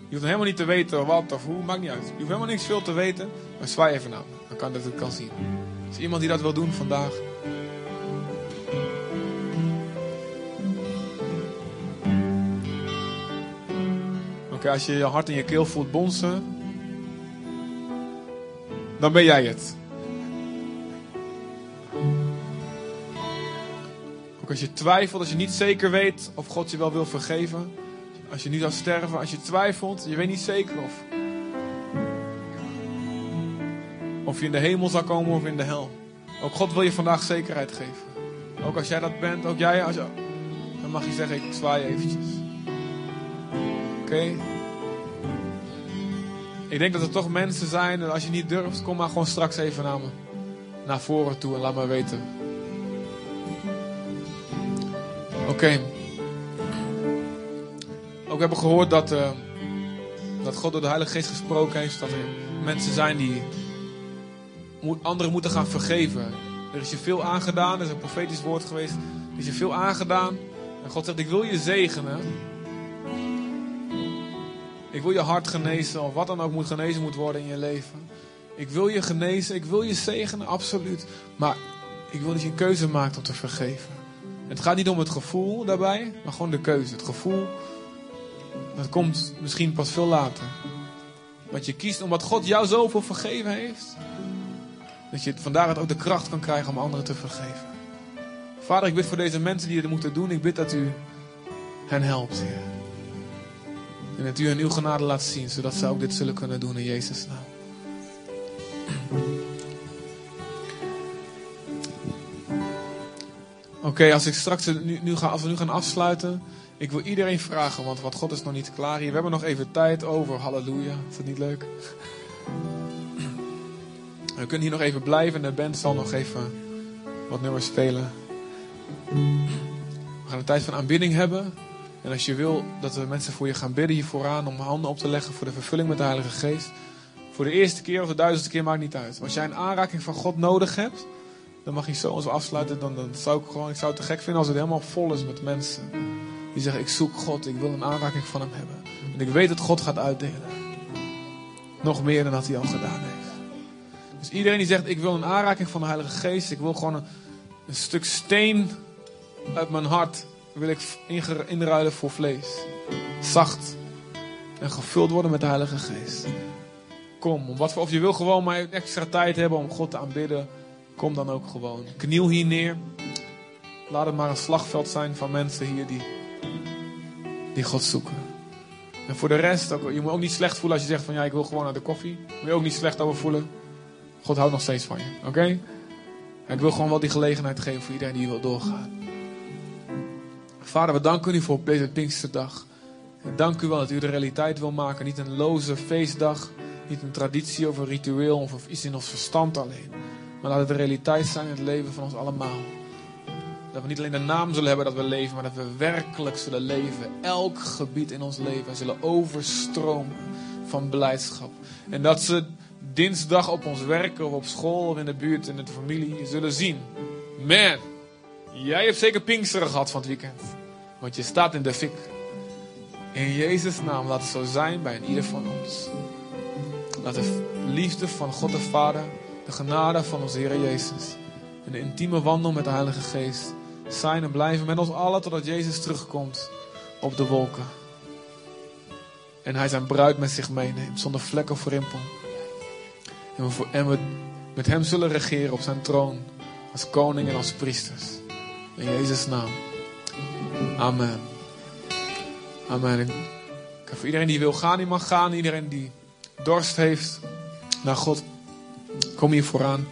Je hoeft helemaal niet te weten wat of hoe, maakt niet uit. Je hoeft helemaal niks veel te weten. Maar zwaai even naar me. Dan kan dat ik kan zien. Is iemand die dat wil doen vandaag? Oké, als je je hart in je keel voelt bonzen, dan ben jij het. Als je twijfelt, als je niet zeker weet of God je wel wil vergeven, als je nu zou sterven, als je twijfelt, je weet niet zeker of, of je in de hemel zal komen of in de hel. Ook God wil je vandaag zekerheid geven. Ook als jij dat bent, ook jij, als je, dan mag je zeggen, ik zwaai eventjes. Oké? Ik denk dat er toch mensen zijn, en als je niet durft, kom maar gewoon straks even naar me. Naar voren toe en laat me weten. Oké. Ook hebben we gehoord dat, eh, dat God door de Heilige Geest gesproken heeft. Dat er mensen zijn die anderen moeten gaan vergeven. Er is je veel aangedaan, er is een profetisch woord geweest. Er is je veel aangedaan. En God zegt, ik wil je zegenen. Ik wil je hart genezen, of wat dan ook moet genezen moet worden in je leven. Ik wil je genezen, ik wil je zegenen, absoluut. Maar ik wil dat je een keuze maakt om te vergeven. Het gaat niet om het gevoel daarbij, maar gewoon de keuze. Het gevoel, dat komt misschien pas veel later. Want je kiest omdat God jou zoveel vergeven heeft. Dat je van daaruit ook de kracht kan krijgen om anderen te vergeven. Vader, ik bid voor deze mensen die dit moeten doen. Ik bid dat u hen helpt, Heer. En dat u hen uw genade laat zien, zodat ze ook dit zullen kunnen doen in Jezus' naam. Oké, als ik straks nu, nu ga, als we nu gaan afsluiten, ik wil iedereen vragen, want wat God is nog niet klaar hier. We hebben nog even tijd over. Halleluja. Is dat niet leuk? We kunnen hier nog even blijven en de band zal nog even wat nummers spelen. We gaan een tijd van aanbidding hebben. En als je wil dat we mensen voor je gaan bidden hier vooraan om handen op te leggen voor de vervulling met de Heilige Geest. Voor de eerste keer of de duizendste keer maakt niet uit. Als jij een aanraking van God nodig hebt, dan mag je zo ons afsluiten. Dan, dan zou ik gewoon, ik zou het te gek vinden als het helemaal vol is met mensen. Die zeggen, ik zoek God, ik wil een aanraking van hem hebben. En ik weet dat God gaat uitdelen. Nog meer dan dat hij al gedaan heeft. Dus iedereen die zegt, ik wil een aanraking van de Heilige Geest. Ik wil gewoon een, stuk steen uit mijn hart. Wil ik inruilen voor vlees. Zacht. En gevuld worden met de Heilige Geest. Kom, om wat voor, of je wil gewoon maar extra tijd hebben om God te aanbidden. Kom dan ook gewoon. Kniel hier neer. Laat het maar een slagveld zijn van mensen hier die, die God zoeken. En voor de rest, ook, je moet ook niet slecht voelen als je zegt van ja, ik wil gewoon naar de koffie. Moet je ook niet slecht over voelen. God houdt nog steeds van je, oké? Ik wil gewoon wel die gelegenheid geven voor iedereen die wil doorgaan. Vader, we danken u voor deze Pinksterdag. En dank u wel dat u de realiteit wil maken. Niet een loze feestdag, niet een traditie of een ritueel of iets in ons verstand alleen. Maar laat het de realiteit zijn in het leven van ons allemaal. Dat we niet alleen de naam zullen hebben dat we leven, maar dat we werkelijk zullen leven. Elk gebied in ons leven en zullen overstromen van blijdschap. En dat ze dinsdag op ons werk of op school of in de buurt in de familie zullen zien. Man, jij hebt zeker Pinksteren gehad van het weekend. Want je staat in de fik. In Jezus' naam laat het zo zijn bij ieder van ons. Laat de liefde van God de Vader, de genade van onze Heer Jezus en de intieme wandel met de Heilige Geest zijn en blijven met ons allen totdat Jezus terugkomt op de wolken. En hij zijn bruid met zich meeneemt, zonder vlek of rimpel. En we, voor- met hem zullen regeren op zijn troon, als koning en als priesters. In Jezus' naam. Amen. Amen. En ik- voor iedereen die wil gaan, die mag gaan. Iedereen die dorst heeft naar God, kom hier vooraan.